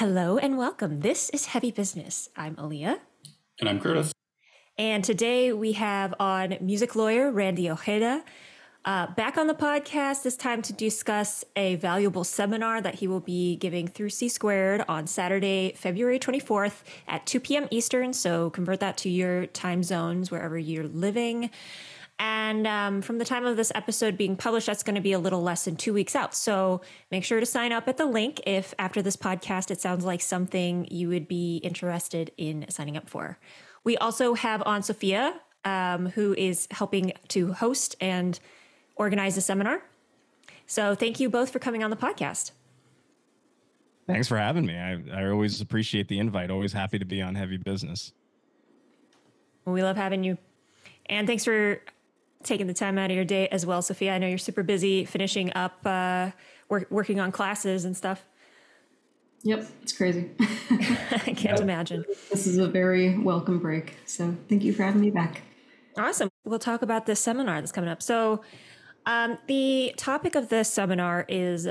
Hello and welcome. This is Heavy Business. I'm Aaliyah. And I'm Curtis. And today we have on music lawyer Randy Ojeda. Uh, back on the podcast this time to discuss a valuable seminar that he will be giving through C Squared on Saturday, February 24th at 2 p.m. Eastern. So convert that to your time zones wherever you're living. And um, from the time of this episode being published, that's going to be a little less than two weeks out. So make sure to sign up at the link if after this podcast it sounds like something you would be interested in signing up for. We also have on Sophia, um, who is helping to host and organize the seminar. So thank you both for coming on the podcast. Thanks for having me. I, I always appreciate the invite. Always happy to be on Heavy Business. Well, we love having you. And thanks for taking the time out of your day as well, Sophia. I know you're super busy finishing up, uh, work, working on classes and stuff. Yep, it's crazy. I can't yep. imagine. This is a very welcome break. So thank you for having me back. Awesome. We'll talk about this seminar that's coming up. So, um, the topic of this seminar is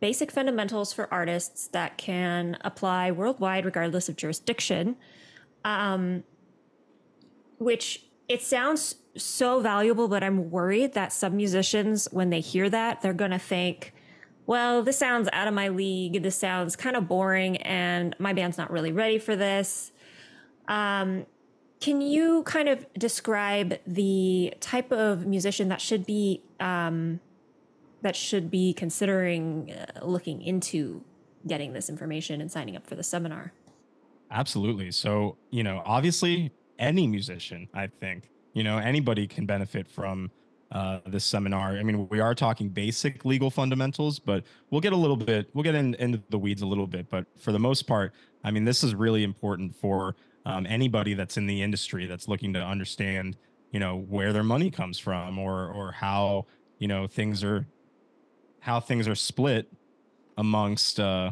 basic fundamentals for artists that can apply worldwide regardless of jurisdiction, um, which it sounds so valuable, but I'm worried that some musicians, when they hear that, they're going to think, well, this sounds out of my league. This sounds kind of boring, and my band's not really ready for this. Um, can you kind of describe the type of musician that should be um, that should be considering uh, looking into getting this information and signing up for the seminar? Absolutely. So, you know, obviously, any musician, I think, you know, anybody can benefit from uh, this seminar. I mean, we are talking basic legal fundamentals, but we'll get a little bit, we'll get in, into the weeds a little bit. But for the most part, I mean, this is really important for um, anybody that's in the industry that's looking to understand, you know, where their money comes from or or how you know things are how things are split amongst uh,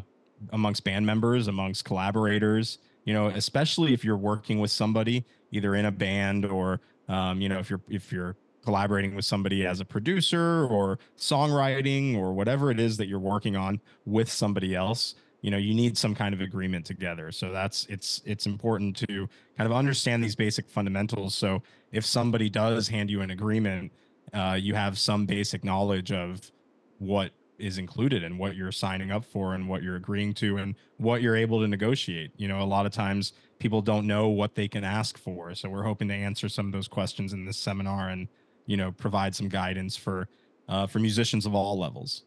amongst band members, amongst collaborators. You know, especially if you're working with somebody either in a band or um, you know if you're if you're collaborating with somebody as a producer or songwriting or whatever it is that you're working on with somebody else you know you need some kind of agreement together. So that's it's it's important to kind of understand these basic fundamentals. So if somebody does hand you an agreement uh, you have some basic knowledge of what is included and what you're signing up for and what you're agreeing to and what you're able to negotiate. You know a lot of times people don't know what they can ask for so we're hoping to answer some of those questions in this seminar and you know provide some guidance for uh, for musicians of all levels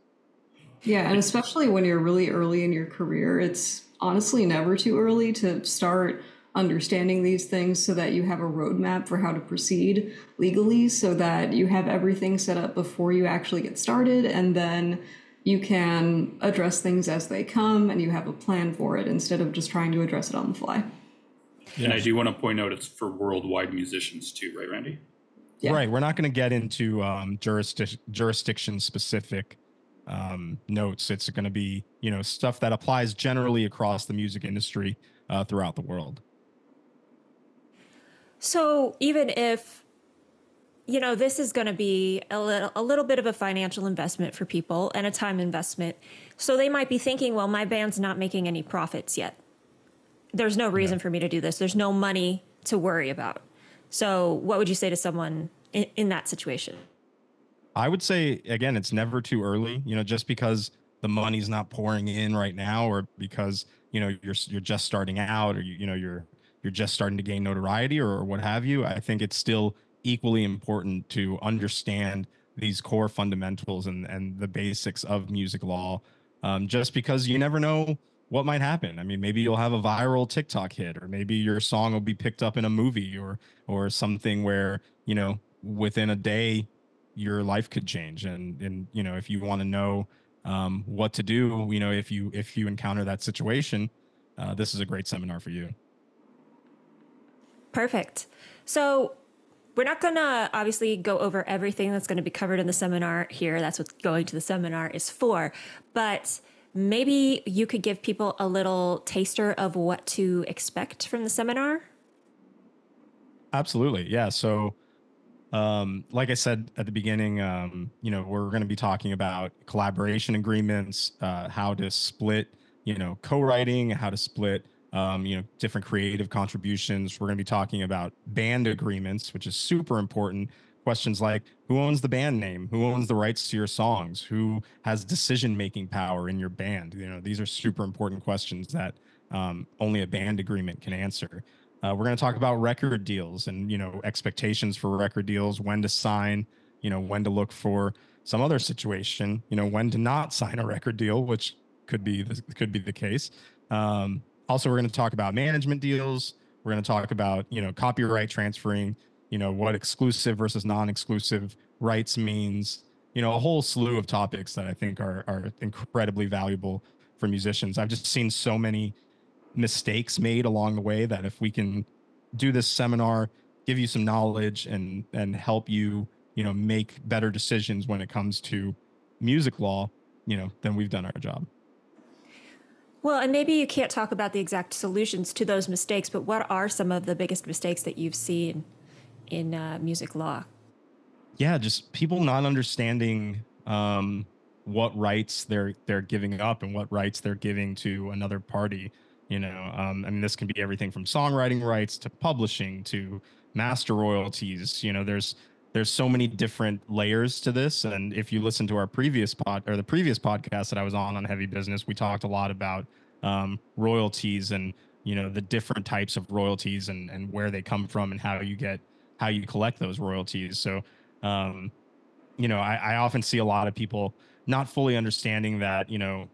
yeah, and especially when you're really early in your career, it's honestly never too early to start understanding these things so that you have a roadmap for how to proceed legally so that you have everything set up before you actually get started and then you can address things as they come and you have a plan for it instead of just trying to address it on the fly. Yeah. And I do want to point out it's for worldwide musicians too, right, Randy? Yeah. Right. We're not going to get into um, jurisdic- jurisdiction specific um, notes. It's going to be you know stuff that applies generally across the music industry uh, throughout the world. So even if you know this is going to be a little, a little bit of a financial investment for people and a time investment, so they might be thinking, well, my band's not making any profits yet. There's no reason yeah. for me to do this. There's no money to worry about. So, what would you say to someone in, in that situation? I would say again, it's never too early. You know, just because the money's not pouring in right now, or because you know you're you're just starting out, or you you know you're you're just starting to gain notoriety, or, or what have you. I think it's still equally important to understand these core fundamentals and and the basics of music law. Um, just because you never know what might happen. I mean, maybe you'll have a viral TikTok hit, or maybe your song will be picked up in a movie, or or something where you know within a day your life could change. And and you know if you want to know um, what to do you know if you if you encounter that situation uh, this is a great seminar for you. Perfect. So we're not going to obviously go over everything that's going to be covered in the seminar here. That's what going to the seminar is for. But maybe you could give people a little taster of what to expect from the seminar absolutely yeah so um, like I said at the beginning, um, you know, we're going to be talking about collaboration agreements, uh, how to split you know, co-writing, how to split, um, you know, different creative contributions. We're going to be talking about band agreements, which is super important. Questions like who owns the band name, who owns the rights to your songs, who has decision-making power in your band. You know, these are super important questions that um, only a band agreement can answer. Uh, we're going to talk about record deals and you know expectations for record deals, when to sign, you know, when to look for some other situation, you know, when to not sign a record deal, which could be the, could be the case. Um, also, we're going to talk about management deals. We're going to talk about you know copyright transferring, you know what exclusive versus non-exclusive rights means. You know a whole slew of topics that I think are are incredibly valuable for musicians. I've just seen so many mistakes made along the way that if we can do this seminar, give you some knowledge and and help you you know make better decisions when it comes to music law, you know, then we've done our job. Well, and maybe you can't talk about the exact solutions to those mistakes, but what are some of the biggest mistakes that you've seen in uh, music law? Yeah, just people not understanding um, what rights they're they're giving up and what rights they're giving to another party. You know, um, I mean, this can be everything from songwriting rights to publishing to master royalties. You know, there's there's so many different layers to this and if you listen to our previous pod or the previous podcast that i was on on heavy business we talked a lot about um, royalties and you know the different types of royalties and and where they come from and how you get how you collect those royalties. So um, you know I, I often see a lot of people not fully understanding that you know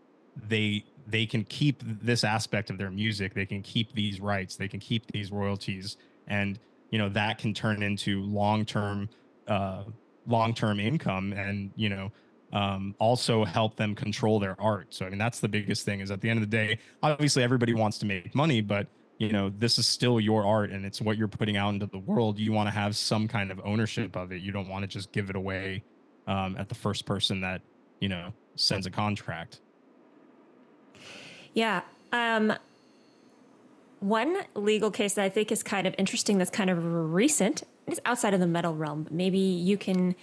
they they can keep this aspect of their music. They can keep these rights. They can keep these royalties. And you know that can turn into long term uh, long term income and you know um, also help them control their art. So I mean that's the biggest thing is at the end of the day, obviously everybody wants to make money, but you know this is still your art and it's what you're putting out into the world. You want to have some kind of ownership of it. You don't want to just give it away um, at the first person that you know sends a contract. Yeah. Um, one legal case that I think is kind of interesting that's kind of recent it's outside of the metal realm, but maybe you can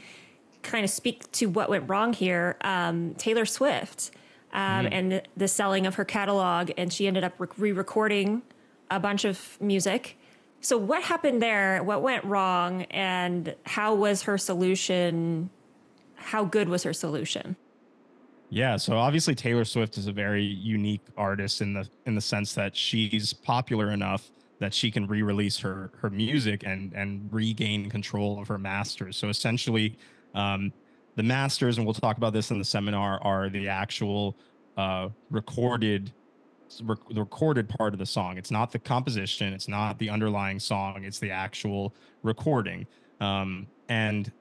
kind of speak to what went wrong here. Um, Taylor Swift um, mm. and the selling of her catalog, and she ended up re recording a bunch of music. So, what happened there? What went wrong? And how was her solution? How good was her solution? Yeah, so obviously Taylor Swift is a very unique artist in the in the sense that she's popular enough that she can re-release her her music and and regain control of her masters. So essentially, um, the masters, and we'll talk about this in the seminar, are the actual uh, recorded rec- the recorded part of the song. It's not the composition. It's not the underlying song. It's the actual recording. Um, and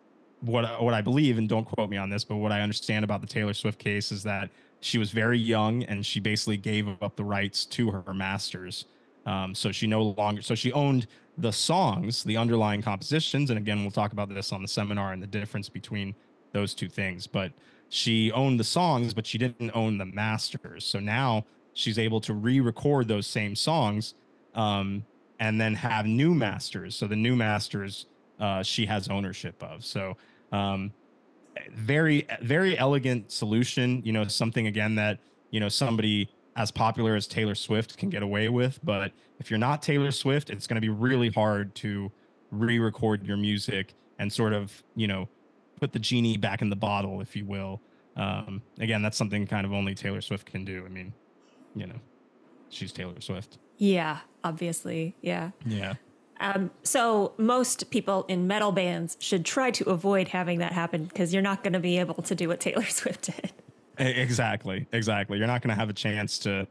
what what I believe, and don't quote me on this, but what I understand about the Taylor Swift case is that she was very young and she basically gave up the rights to her masters. Um, so she no longer, so she owned the songs, the underlying compositions. And again, we'll talk about this on the seminar and the difference between those two things. But she owned the songs, but she didn't own the masters. So now she's able to re record those same songs um, and then have new masters. So the new masters uh, she has ownership of. So, um, very, very elegant solution, you know, something again that, you know, somebody as popular as Taylor Swift can get away with. But if you're not Taylor Swift, it's going to be really hard to re record your music and sort of, you know, put the genie back in the bottle, if you will. Um, again, that's something kind of only Taylor Swift can do. I mean, you know, she's Taylor Swift. Yeah, obviously. Yeah. Yeah. Um, so most people in metal bands should try to avoid having that happen because you're not going to be able to do what Taylor Swift did. Exactly, exactly. You're not going to have a chance to,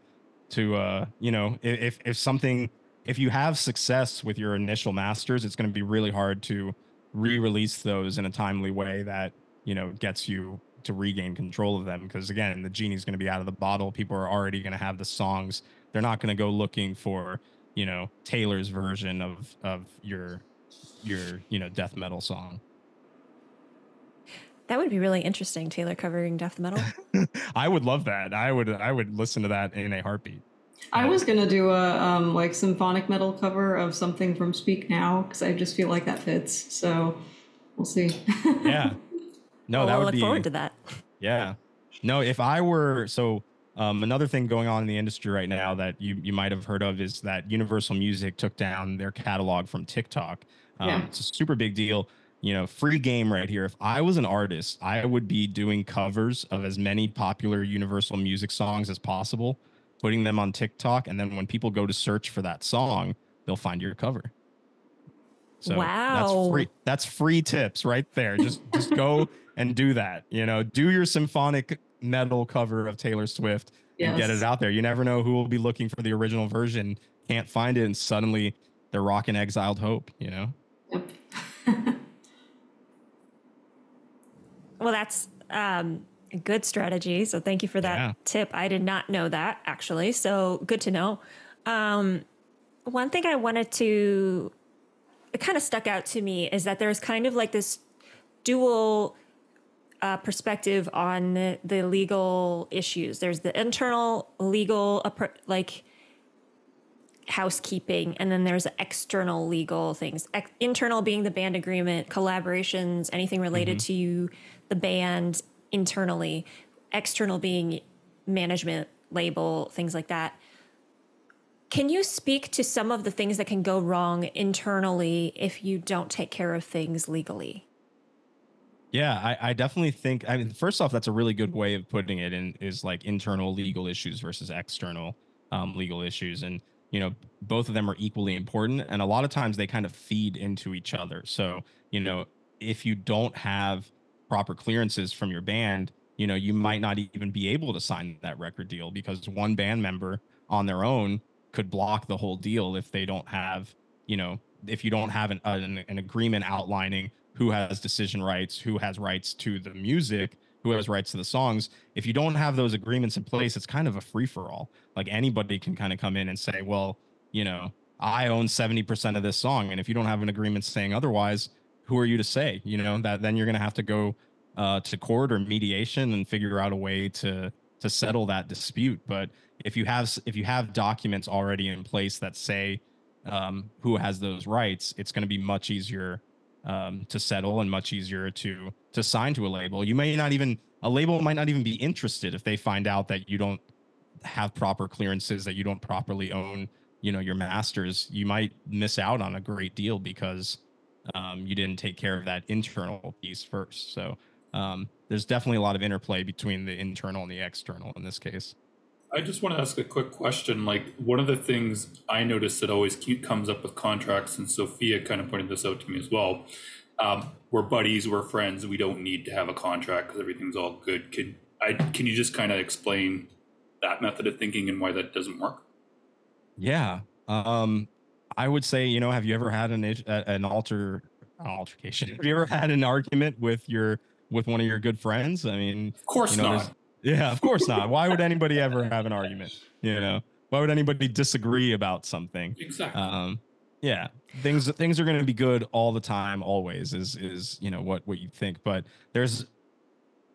to uh, you know, if if something, if you have success with your initial masters, it's going to be really hard to re-release those in a timely way that you know gets you to regain control of them. Because again, the genie's going to be out of the bottle. People are already going to have the songs. They're not going to go looking for you know Taylor's version of of your your you know death metal song. That would be really interesting, Taylor covering death metal. I would love that. I would I would listen to that in a heartbeat. I was gonna do a um, like symphonic metal cover of something from Speak Now because I just feel like that fits. So we'll see. yeah. No, well, that we'll would look be forward to that. Yeah. No, if I were so um, another thing going on in the industry right now that you you might have heard of is that Universal Music took down their catalog from TikTok. Um, Yeah. It's a super big deal. You know, free game right here. If I was an artist, I would be doing covers of as many popular Universal Music songs as possible, putting them on TikTok, and then when people go to search for that song, they'll find your cover. So Wow. that's free. That's free tips right there. Just just go and do that. You know, do your symphonic metal cover of Taylor Swift and get it out there. You never know who will be looking for the original version, can't find it, and suddenly they're rocking Exiled Hope. You know. Yep. Well, that's um, a good strategy. So thank you for that Yeah. tip. I did not know that actually. So good to know. Um, one thing I wanted to, kind of stuck out to me is that there's kind of like this dual uh, perspective on the, the legal issues. There's the internal legal, like housekeeping, and then there's external legal things. Ex- internal being the band agreement, collaborations, anything related to the band internally. External being management, label, things like that. Can you speak to some of the things that can go wrong internally if you don't take care of things legally? Yeah, I, I definitely think. I mean, first off, that's a really good way of putting it. In is like internal legal issues versus external um, legal issues, and you know, both of them are equally important. And a lot of times they kind of feed into each other. So you know, if you don't have proper clearances from your band, you know, you might not even be able to sign that record deal because one band member on their own could block the whole deal if they don't have, you know, if you don't have an, an, an agreement outlining who has decision rights, who has rights to the music, who has rights to the songs. If you don't have those agreements in place, it's kind of a free for all. Like anybody can kind of come in and say, well, you know, I own 70% of this song. And if you don't have an agreement saying otherwise, who are you to say, you know, that then you're going to have to go uh, to court or mediation and figure out a way to, to settle that dispute. But if you have, if you have documents already in place that say um, who has those rights, it's going to be much easier um, to settle and much easier to to sign to a label. You may not even a label might not even be interested if they find out that you don't have proper clearances, that you don't properly own, you know, your masters. You might miss out on a great deal because um, you didn't take care of that internal piece first. So um, there's definitely a lot of interplay between the internal and the external in this case. I just want to ask a quick question. Like one of the things I notice that always keep, comes up with contracts, and Sophia kind of pointed this out to me as well. Um, we're buddies, we're friends. We don't need to have a contract because everything's all good. Can I? Can you just kind of explain that method of thinking and why that doesn't work? Yeah. Um, I would say, you know, have you ever had an an alter an altercation? Have you ever had an argument with your with one of your good friends? I mean, Of course you know, not. Yeah, of course not. Why would anybody ever have an argument? You know, why would anybody disagree about something? Exactly. Um, yeah, things things are going to be good all the time, always. Is is you know what what you think, but there's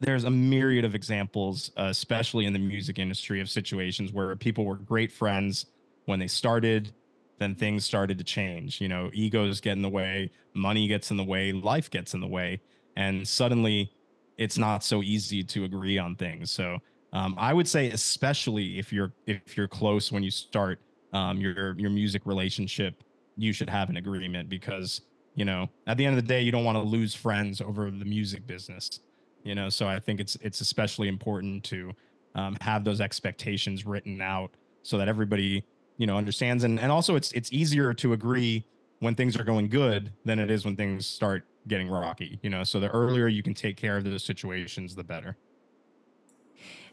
there's a myriad of examples, uh, especially in the music industry, of situations where people were great friends when they started, then things started to change. You know, egos get in the way, money gets in the way, life gets in the way, and suddenly it's not so easy to agree on things. So um, I would say, especially if you're if you're close when you start um, your your music relationship, you should have an agreement because you know at the end of the day, you don't want to lose friends over the music business. You know, so I think it's it's especially important to um, have those expectations written out so that everybody you know understands and and also it's it's easier to agree when things are going good than it is when things start getting rocky you know so the mm-hmm. earlier you can take care of those situations the better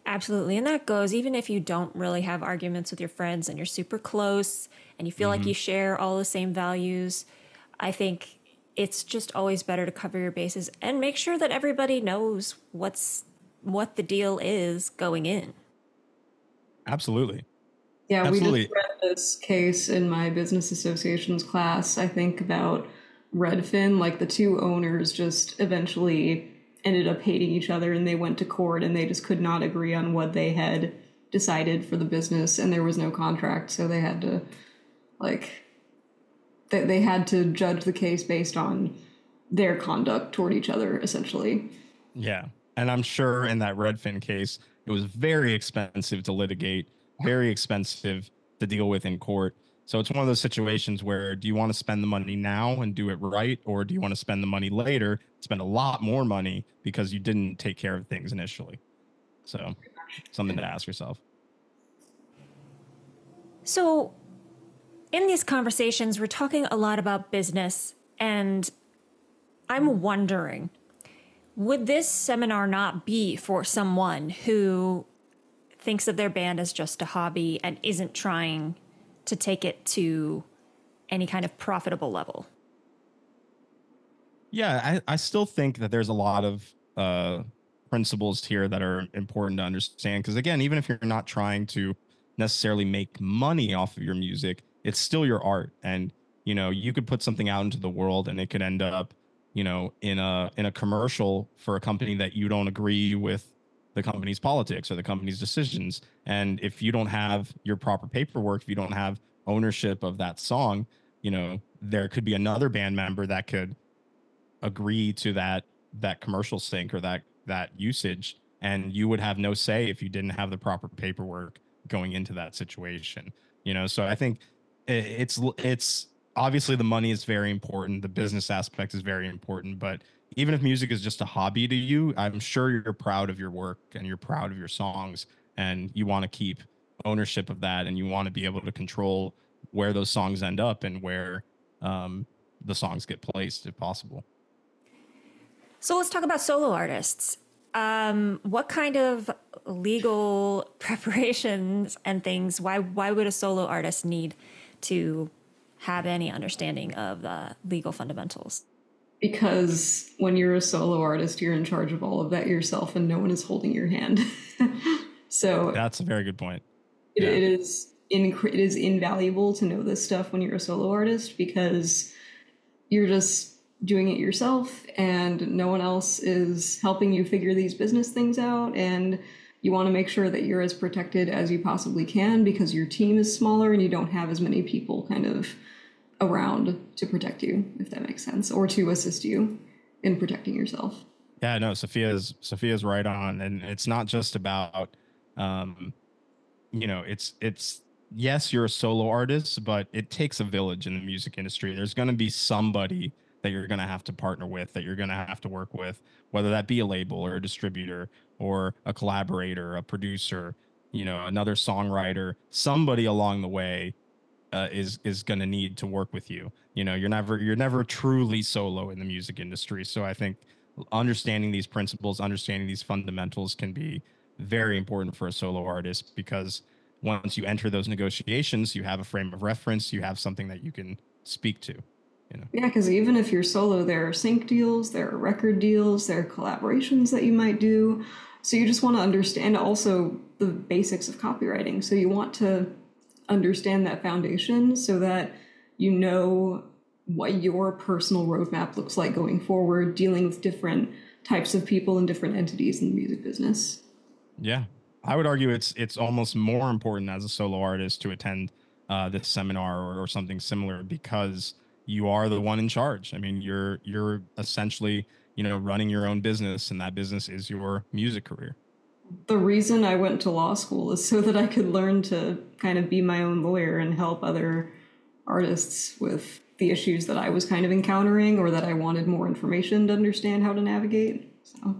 Absolutely. And that goes even if you don't really have arguments with your friends and you're super close and you feel like mm-hmm. you share all the same values. I think it's just always better to cover your bases and make sure that everybody knows what's what the deal is going in. absolutely Yeah, Absolutely. we just read this case in my business associations class, I think about Redfin. Like the two owners just eventually ended up hating each other and they went to court and they just could not agree on what they had decided for the business and there was no contract. So they had to, like, they, they had to judge the case based on their conduct toward each other, essentially. yeah and i'm sure in that redfin case it was very expensive to litigate, very expensive to deal with in court. So it's one of those situations where do you want to spend the money now and do it right, or do you want to spend the money later, spend a lot more money because you didn't take care of things initially? So something to ask yourself. So, in these conversations, we're talking a lot about business, and I'm wondering would this seminar not be for someone who thinks of their band as just a hobby and isn't trying to take it to any kind of profitable level? Yeah, I, I still think that there's a lot of uh, principles here that are important to understand. Because again, even if you're not trying to necessarily make money off of your music, it's still your art. And, you know, you could put something out into the world and it could end up, you know, in a in a commercial for a company that you don't agree with the company's politics or the company's decisions. And if you don't have your proper paperwork, if you don't have ownership of that song, you know, there could be another band member that could agree to that that commercial sync or that that usage. And you would have no say if you didn't have the proper paperwork going into that situation you know? So i think it's it's obviously the money is very important. The business aspect is very important but even if music is just a hobby to you i'm sure you're proud of your work and you're proud of your songs and you want to keep ownership of that and you want to be able to control where those songs end up and where um, the songs get placed if possible so let's talk about solo artists. Um, what kind of legal preparations and things? Why why would a solo artist need to have any understanding of the legal fundamentals? Because when you're a solo artist, you're in charge of all of that yourself, and no one is holding your hand. so that's a very good point. It, yeah. it is in, it is invaluable to know this stuff when you're a solo artist because you're just doing it yourself and no one else is helping you figure these business things out and you want to make sure that you're as protected as you possibly can because your team is smaller and you don't have as many people kind of around to protect you if that makes sense or to assist you in protecting yourself. Yeah no sophia's sophia's right on and it's not just about um you know it's it's yes you're a solo artist but it takes a village in the music industry. There's going to be somebody that you're going to have to partner with, that you're going to have to work with, whether that be a label or a distributor or a collaborator, a producer, you know, another songwriter, somebody along the way uh, is is going to need to work with you. You know, you're never you're never truly solo in the music industry. So I think understanding these principles, understanding these fundamentals can be very important for a solo artist because once you enter those negotiations, you have a frame of reference, you have something that you can speak to. You know? Yeah, because even if you're solo, there are sync deals, there are record deals, there are collaborations that you might do. So you just want to understand also the basics of copywriting. So you want to understand that foundation so that you know what your personal roadmap looks like going forward, dealing with different types of people and different entities in the music business. Yeah, I would argue it's it's almost more important as a solo artist to attend uh, this seminar or, or something similar because you are the one in charge. I mean, you're you're essentially, you know, running your own business and that business is your music career. The reason I went to law school is so that I could learn to kind of be my own lawyer and help other artists with the issues that I was kind of encountering or that I wanted more information to understand how to navigate. So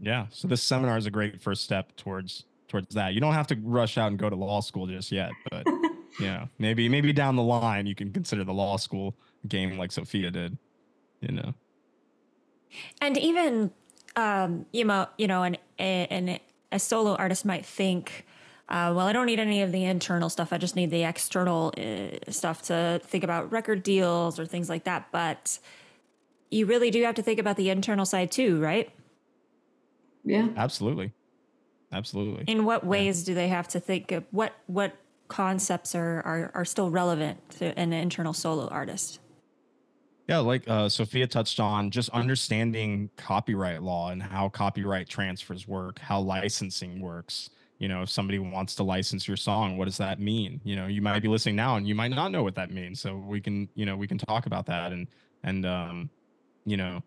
Yeah, so this seminar is a great first step towards towards that. You don't have to rush out and go to law school just yet, but yeah, maybe maybe down the line you can consider the law school game like Sophia did. You know, and even um, you know, you know, an, an a solo artist might think. Uh, well, I don't need any of the internal stuff. I just need the external uh, stuff to think about record deals or things like that. But you really do have to think about the internal side too, right? Yeah, absolutely, absolutely. In what ways yeah. do they have to think of what what concepts are, are, are still relevant to an internal solo artist? Yeah, like uh, Sophia touched on, just understanding copyright law and how copyright transfers work, how licensing works. You know, if somebody wants to license your song, what does that mean? You know, you might be listening now and you might not know what that means. So we can, you know, we can talk about that and and um, you know,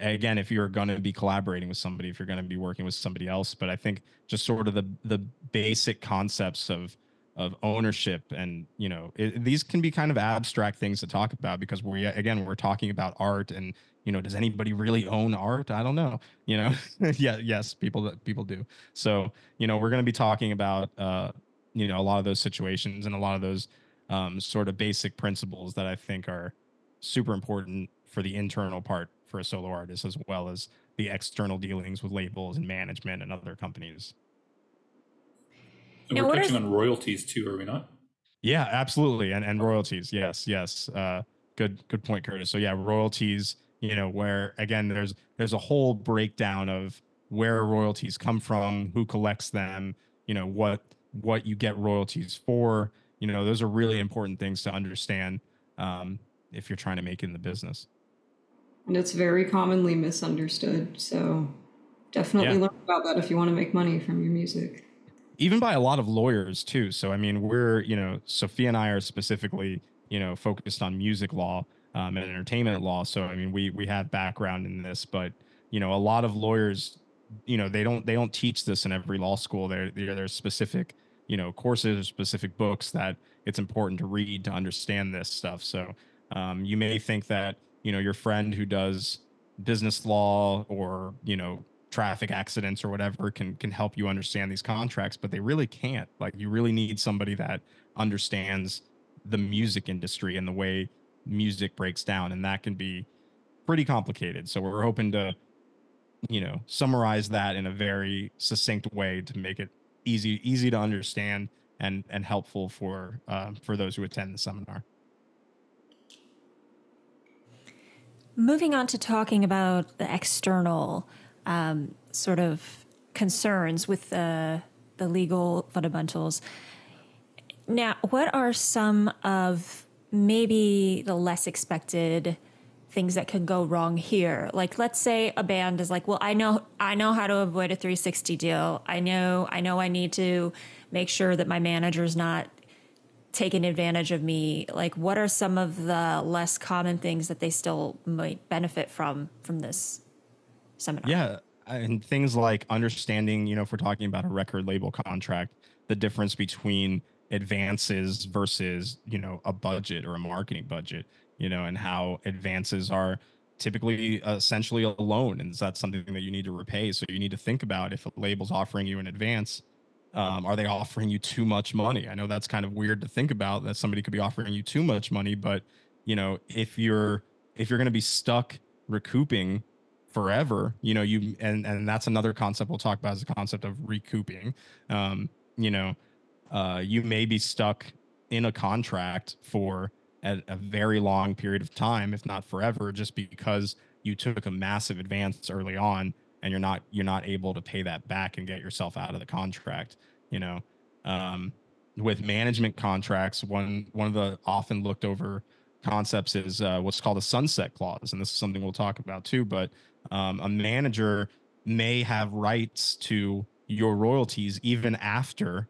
again if you're going to be collaborating with somebody if you're going to be working with somebody else but i think just sort of the the basic concepts of of ownership and you know it, these can be kind of abstract things to talk about because we again we're talking about art and you know does anybody really own art? I don't know you know? Yeah yes people that people do. So you know we're going to be talking about uh you know a lot of those situations and a lot of those um sort of basic principles that i think are super important for the internal part for a solo artist as well as the external dealings with labels and management and other companies. And we're touching on royalties too, are we not? Yeah, absolutely. And and royalties. Yes, yes. Uh, good good point, Curtis. So yeah, royalties, you know, where again there's there's a whole breakdown of where royalties come from, who collects them, you know, what what you get royalties for. You know, those are really important things to understand um, if you're trying to make it in the business and it's very commonly misunderstood. So definitely yeah. learn about that if you want to make money from your music. Even by a lot of lawyers too. So I mean, we're you know, Sophia and I are specifically you know focused on music law um, and entertainment law. So I mean, we we have background in this, but you know, a lot of lawyers, you know, they don't they don't teach this in every law school. There there's specific you know courses, specific books that it's important to read to understand this stuff. So um, you may think that you know your friend who does business law or you know traffic accidents or whatever can can help you understand these contracts but they really can't. Like you really need somebody that understands the music industry and the way music breaks down and that can be pretty complicated. So we're hoping to you know summarize that in a very succinct way to make it easy easy to understand and and helpful for uh, for those who attend the seminar. Moving on to talking about the external um, sort of concerns with the the legal fundamentals. Now, what are some of maybe the less expected things that could go wrong here? Like let's say a band is like, "Well, I know I know how to avoid a 360 deal. I know I know I need to make sure that my manager's not taken advantage of me like what are some of the less common things that they still might benefit from from this seminar yeah and things like understanding you know if we're talking about a record label contract the difference between advances versus you know a budget or a marketing budget you know and how advances are typically essentially a loan and that's something that you need to repay so you need to think about if a label's offering you an advance um, are they offering you too much money? I know that's kind of weird to think about that somebody could be offering you too much money, but you know, if you're if you're going to be stuck recouping forever, you know, you and and that's another concept we'll talk about is the concept of recouping. Um, you know, uh, you may be stuck in a contract for a, a very long period of time, if not forever, just because you took a massive advance early on and you're not you're not able to pay that back and get yourself out of the contract you know um, with management contracts one one of the often looked over concepts is uh, what's called a sunset clause and this is something we'll talk about too but um, a manager may have rights to your royalties even after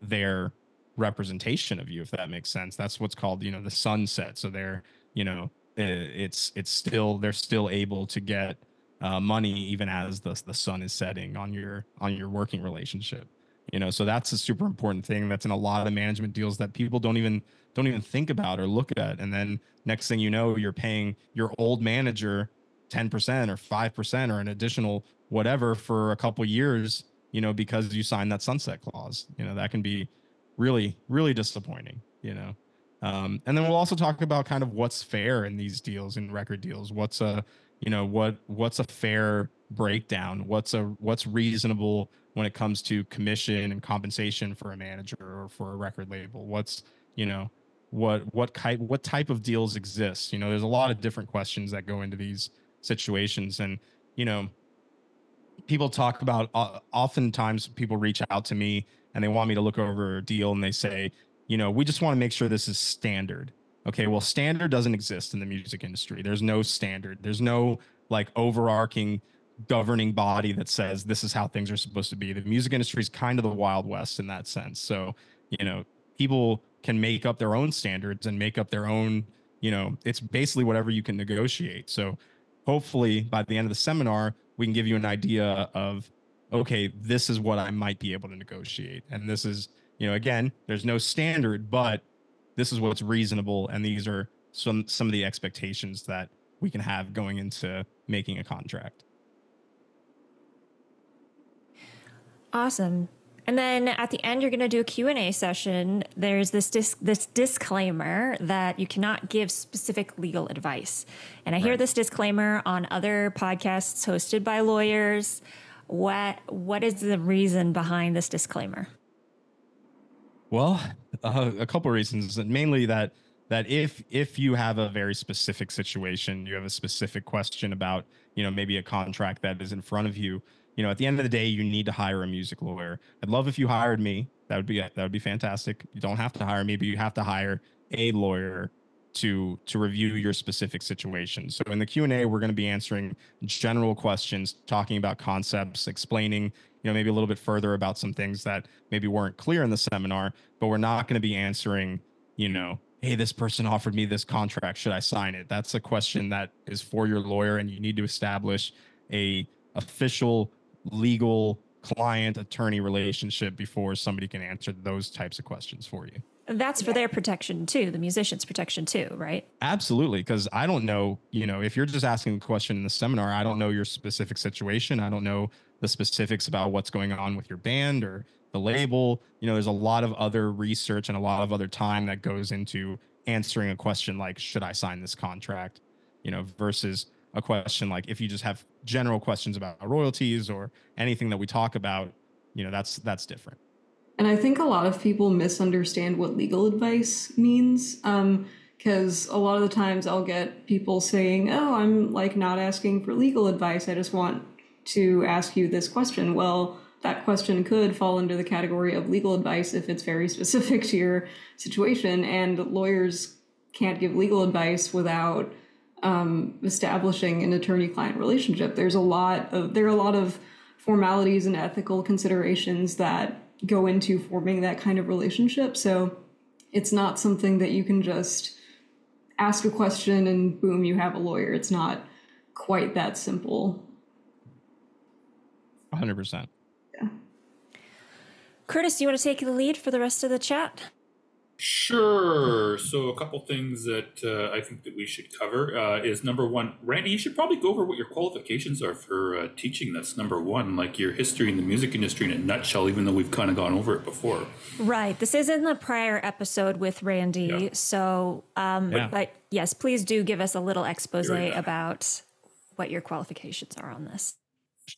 their representation of you if that makes sense. That's what's called you know the sunset. So they're you know it's it's still they're still able to get uh, money even as the the sun is setting on your on your working relationship you know? So that's a super important thing that's in a lot of the management deals that people don't even don't even think about or look at. And then next thing you know you're paying your old manager 10% or 5% or an additional whatever for a couple years you know because you signed that sunset clause. You know that can be really really disappointing you know? Um, and then we'll also talk about kind of what's fair in these deals in record deals. What's a you know what what's a fair breakdown? What's a what's reasonable when it comes to commission and compensation for a manager or for a record label? What's you know what what type what type of deals exist? You know there's a lot of different questions that go into these situations. And you know people talk about uh, oftentimes people reach out to me and they want me to look over a deal and they say you know we just want to make sure this is standard. Okay well standard doesn't exist in the music industry. There's no standard. There's no like overarching governing body that says this is how things are supposed to be. The music industry is kind of the wild west in that sense. So you know people can make up their own standards and make up their own you know it's basically whatever you can negotiate. So hopefully by the end of the seminar, we can give you an idea of, okay, this is what I might be able to negotiate. And this is, you know, again, there's no standard, but this is what's reasonable. And these are some some of the expectations that we can have going into making a contract. Awesome. And then at the end, you're going to do a Q&A session. There's this dis- this disclaimer that you cannot give specific legal advice. And I hear this disclaimer on other podcasts hosted by lawyers. What what is the reason behind this disclaimer? Well, uh, a couple of reasons, mainly that that if if you have a very specific situation, you have a specific question about, you know, maybe a contract that is in front of you, you know, at the end of the day, you need to hire a music lawyer. I'd love if you hired me. That would be that would be fantastic. You don't have to hire me, but you have to hire a lawyer to to review your specific situation. So in the Q&A, we're going to be answering general questions, talking about concepts, explaining, you know, maybe a little bit further about some things that maybe weren't clear in the seminar, but we're not going to be answering, you know, hey, this person offered me this contract, should I sign it? That's a question that is for your lawyer and you need to establish a official legal client attorney relationship before somebody can answer those types of questions for you. That's for their protection too, the musician's protection too, right? Absolutely, because I don't know, you know, if you're just asking a question in the seminar, I don't know your specific situation. I don't know the specifics about what's going on with your band or the label. You know, there's a lot of other research and a lot of other time that goes into answering a question like, should I sign this contract? You know, versus a question like if you just have general questions about royalties or anything that we talk about, you know, that's that's different. And I think a lot of people misunderstand what legal advice means. Um, because a lot of the times I'll get people saying, Oh, I'm like not asking for legal advice. I just want to ask you this question. Well, that question could fall under the category of legal advice if it's very specific to your situation. And lawyers can't give legal advice without um, establishing an attorney-client relationship. There's a lot of there are a lot of formalities and ethical considerations that go into forming that kind of relationship. So it's not something that you can just ask a question and boom, you have a lawyer. It's not quite that simple. 100%. Curtis, do you want to take the lead for the rest of the chat? Sure. So a couple things that uh, I think that we should cover uh, is number one, Randy, you should probably go over what your qualifications are for uh, teaching this. Number one, like your history in the music industry in a nutshell, even though we've kind of gone over it before. Right. This is in the prior episode with Randy. Yeah. So, um, Yeah. but yes, please do give us a little expose Here about what your qualifications are on this.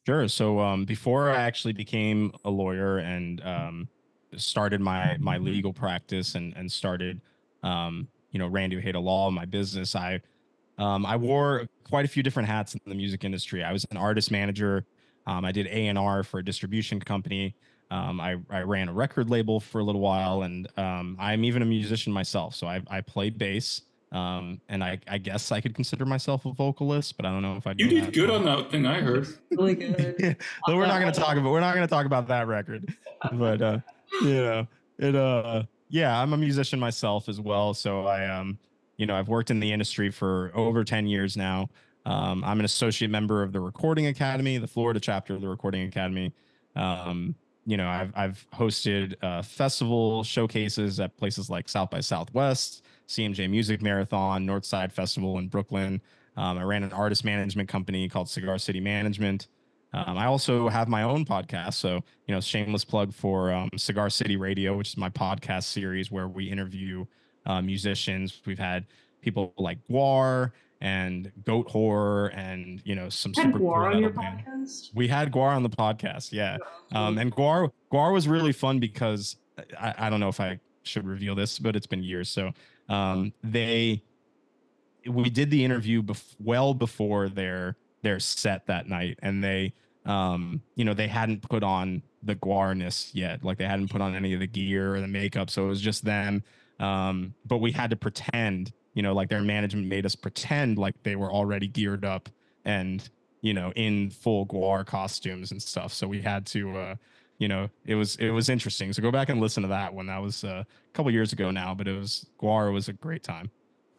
Sure. So um, before I actually became a lawyer and um, started my my legal practice and and started, um, you know, Randy Ojeda Law, my business, I um, I wore quite a few different hats in the music industry. I was an artist manager. Um, I did A and R for a distribution company. Um, I, I ran a record label for a little while, and um, I'm even a musician myself. So I, I play bass, um, and I, I guess I could consider myself a vocalist, but I don't know if I. You did good on that thing I heard. Really good. but we're not going to talk about we're not going to talk about that record but uh you know it uh yeah i'm a musician myself as well so i um you know i've worked in the industry for over 10 years now. Um i'm an associate member of the recording academy the florida chapter of the recording academy. Um you know i've i've hosted uh festival showcases at places like south by southwest cmj music marathon northside festival in brooklyn. Um, i ran an artist management company called cigar city management um, I also have my own podcast. So, you know, shameless plug for um, Cigar City Radio, which is my podcast series where we interview uh, musicians. We've had people like Gwar and Goatwhore and, you know, some super Gwar cool on your metal band. podcast? We had Gwar on the podcast. Yeah. Um, and Gwar, Gwar was really fun because I, I don't know if I should reveal this, but it's been years. So um, they, we did the interview bef- well before their their set that night and they um you know they hadn't put on the guarness yet. Like they hadn't put on any of the gear or the makeup so it was just them. Um but we had to pretend you know like their management made us pretend like they were already geared up and you know in full Gwar costumes and stuff. So we had to uh you know it was it was interesting. So go back and listen to that one. That was uh, a couple years ago now but it was Gwar was a great time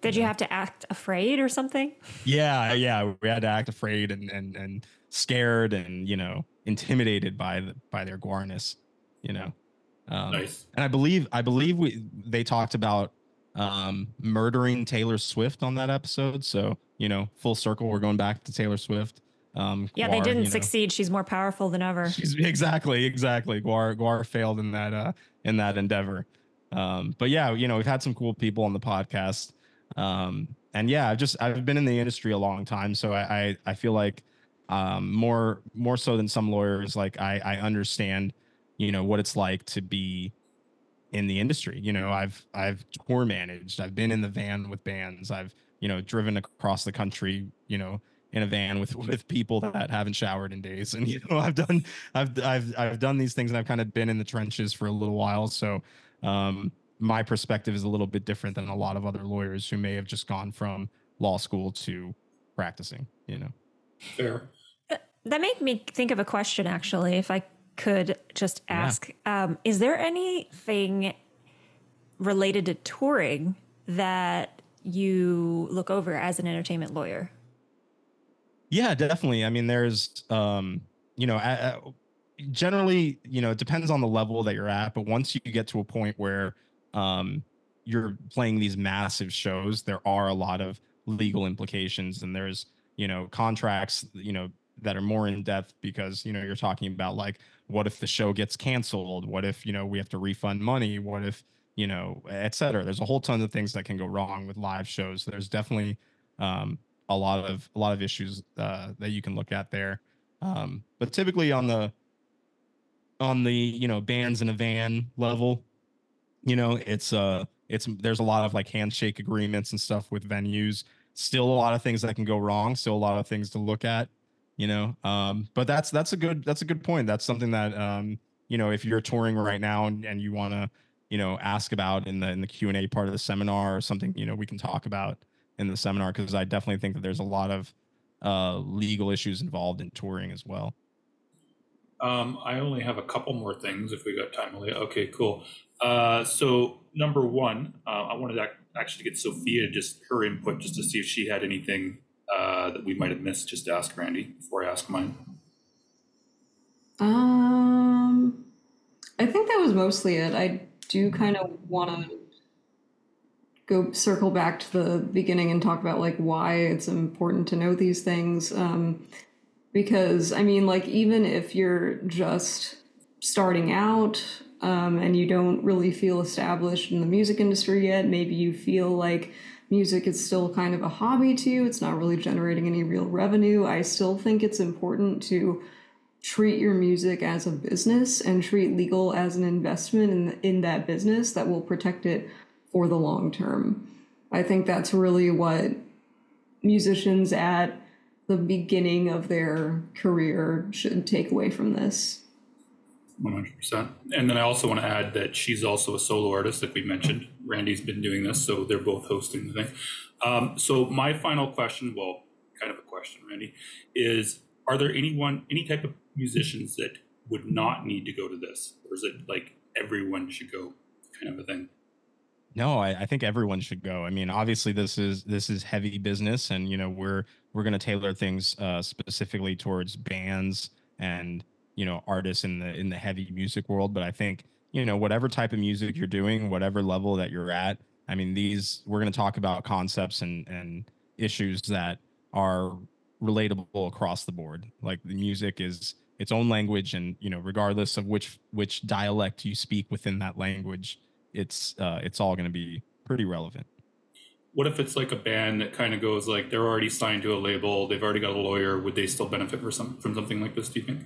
Did you have to act afraid or something? Yeah, yeah, we had to act afraid and and and scared and you know intimidated by the, by their guarness, you know. Um, nice. And I believe I believe we they talked about um, murdering Taylor Swift on that episode. So you know, full circle, we're going back to Taylor Swift. Um, yeah, Gwar, they didn't you know, succeed. She's more powerful than ever. She's, exactly, exactly. Gwar Gwar failed in that uh, in that endeavor. Um, but yeah, you know, we've had some cool people on the podcast. Um, and yeah, I've just I've been in the industry a long time, so I I, I feel like um, more more so than some lawyers, like I I understand, you know, what it's like to be in the industry. You know, I've I've tour managed, I've been in the van with bands, I've you know driven across the country, you know, in a van with with people that haven't showered in days, and you know, I've done I've I've I've done these things, and I've kind of been in the trenches for a little while, so. Um, my perspective is a little bit different than a lot of other lawyers who may have just gone from law school to practicing, you know. Fair. That made me think of a question actually, if I could just ask. Yeah. Um, is there anything related to touring that you look over as an entertainment lawyer? Yeah, definitely. I mean, there's, um, you know, generally, you know, it depends on the level that you're at, but once you get to a point where um, you're playing these massive shows, there are a lot of legal implications, and there's you know contracts, you know that are more in depth because you know you're talking about like what if the show gets canceled? What if you know we have to refund money? What if you know et cetera. There's a whole ton of things that can go wrong with live shows. There's definitely um, a lot of a lot of issues uh, that you can look at there. Um, but typically on the on the you know bands in a van level you know it's uh it's there's a lot of like handshake agreements and stuff with venues. Still a lot of things that can go wrong still a lot of things to look at you know um but that's that's a good that's a good point. That's something that um you know if you're touring right now and, and you want to you know ask about in the in the q&a part of the seminar or something you know we can talk about in the seminar because i definitely think that there's a lot of uh legal issues involved in touring as well um, I only have a couple more things if we got time. Malia. Okay, cool. Uh, so number one, uh, I wanted to actually get Sophia just her input just to see if she had anything uh, that we might have missed. Just ask Randy before I ask mine. Um, I think that was mostly it. I do kind of want to go circle back to the beginning and talk about like why it's important to know these things. Um, because I mean, like even if you're just starting out um, and you don't really feel established in the music industry yet, maybe you feel like music is still kind of a hobby to you, it's not really generating any real revenue. I still think it's important to treat your music as a business and treat legal as an investment in, in that business that will protect it for the long term. I think that's really what musicians at the beginning of their career should take away from this. 100%. And then I also want to add that she's also a solo artist, like we mentioned. Randy's been doing this, so they're both hosting the thing. Um, so my final question, well, kind of a question, Randy, is are there anyone, any type of musicians that would not need to go to this? Or is it like everyone should go kind of a thing? No, I, I think everyone should go. I mean, obviously this is this is heavy business and you know, we're we're gonna tailor things uh specifically towards bands and you know artists in the in the heavy music world. But i think you know whatever type of music you're doing whatever level that you're at i mean these we're going to talk about concepts and and issues that are relatable across the board. Like the music is its own language and you know regardless of which which dialect you speak within that language it's uh it's all going to be pretty relevant what if it's like a band that kind of goes like they're already signed to a label they've already got a lawyer would they still benefit from some from something like this do you think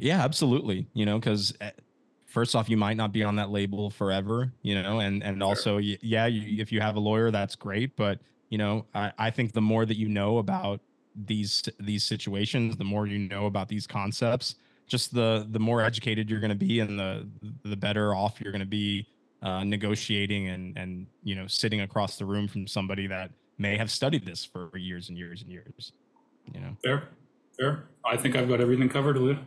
yeah, absolutely. You know, because eh, first off, you might not be on that label forever. You know, and and also, yeah, you, if you have a lawyer, that's great. But you know, I, I think the more that you know about these these situations, the more you know about these concepts, just the the more educated you're going to be, and the the better off you're going to be uh, negotiating and and you know sitting across the room from somebody that may have studied this for years and years and years. You know, fair, fair. I think I've got everything covered, Leah.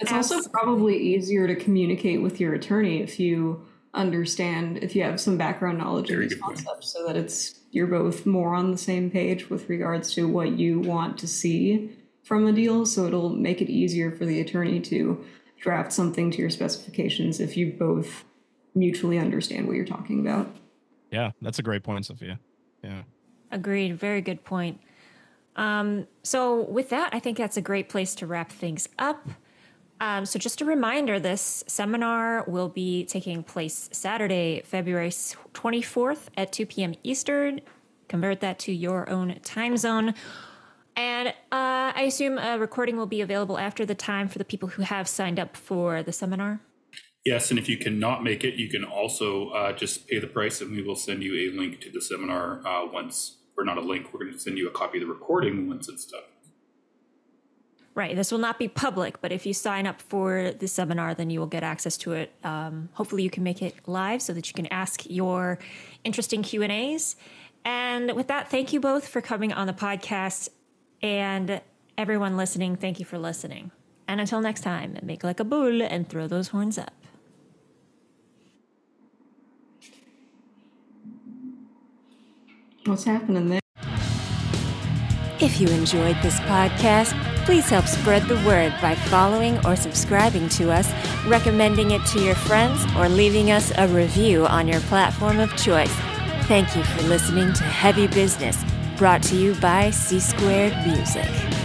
It's also probably easier to communicate with your attorney if you understand if you have some background knowledge Very of these good point. concepts so that it's you're both more on the same page with regards to what you want to see from a deal so it'll make it easier for the attorney to draft something to your specifications if you both mutually understand what you're talking about Yeah, that's a great point, Sophia. Yeah. Agreed. Very good point. Um, so, with that, I think that's a great place to wrap things up. Um, so, just a reminder this seminar will be taking place Saturday, February 24th at 2 p.m. Eastern. Convert that to your own time zone. And uh, I assume a recording will be available after the time for the people who have signed up for the seminar. Yes, and if you cannot make it, you can also uh, just pay the price, and we will send you a link to the seminar uh, once, or not a link. We're going to send you a copy of the recording once it's done. Right. This will not be public, but if you sign up for the seminar, then you will get access to it. Um, hopefully, you can make it live so that you can ask your interesting Q and A's. And with that, thank you both for coming on the podcast, and everyone listening, thank you for listening. And until next time, make like a bull and throw those horns up. What's happening there If you enjoyed this podcast, please help spread the word by following or subscribing to us, recommending it to your friends, or leaving us a review on your platform of choice. Thank you for listening to Heavy Business, brought to you by C Squared Music.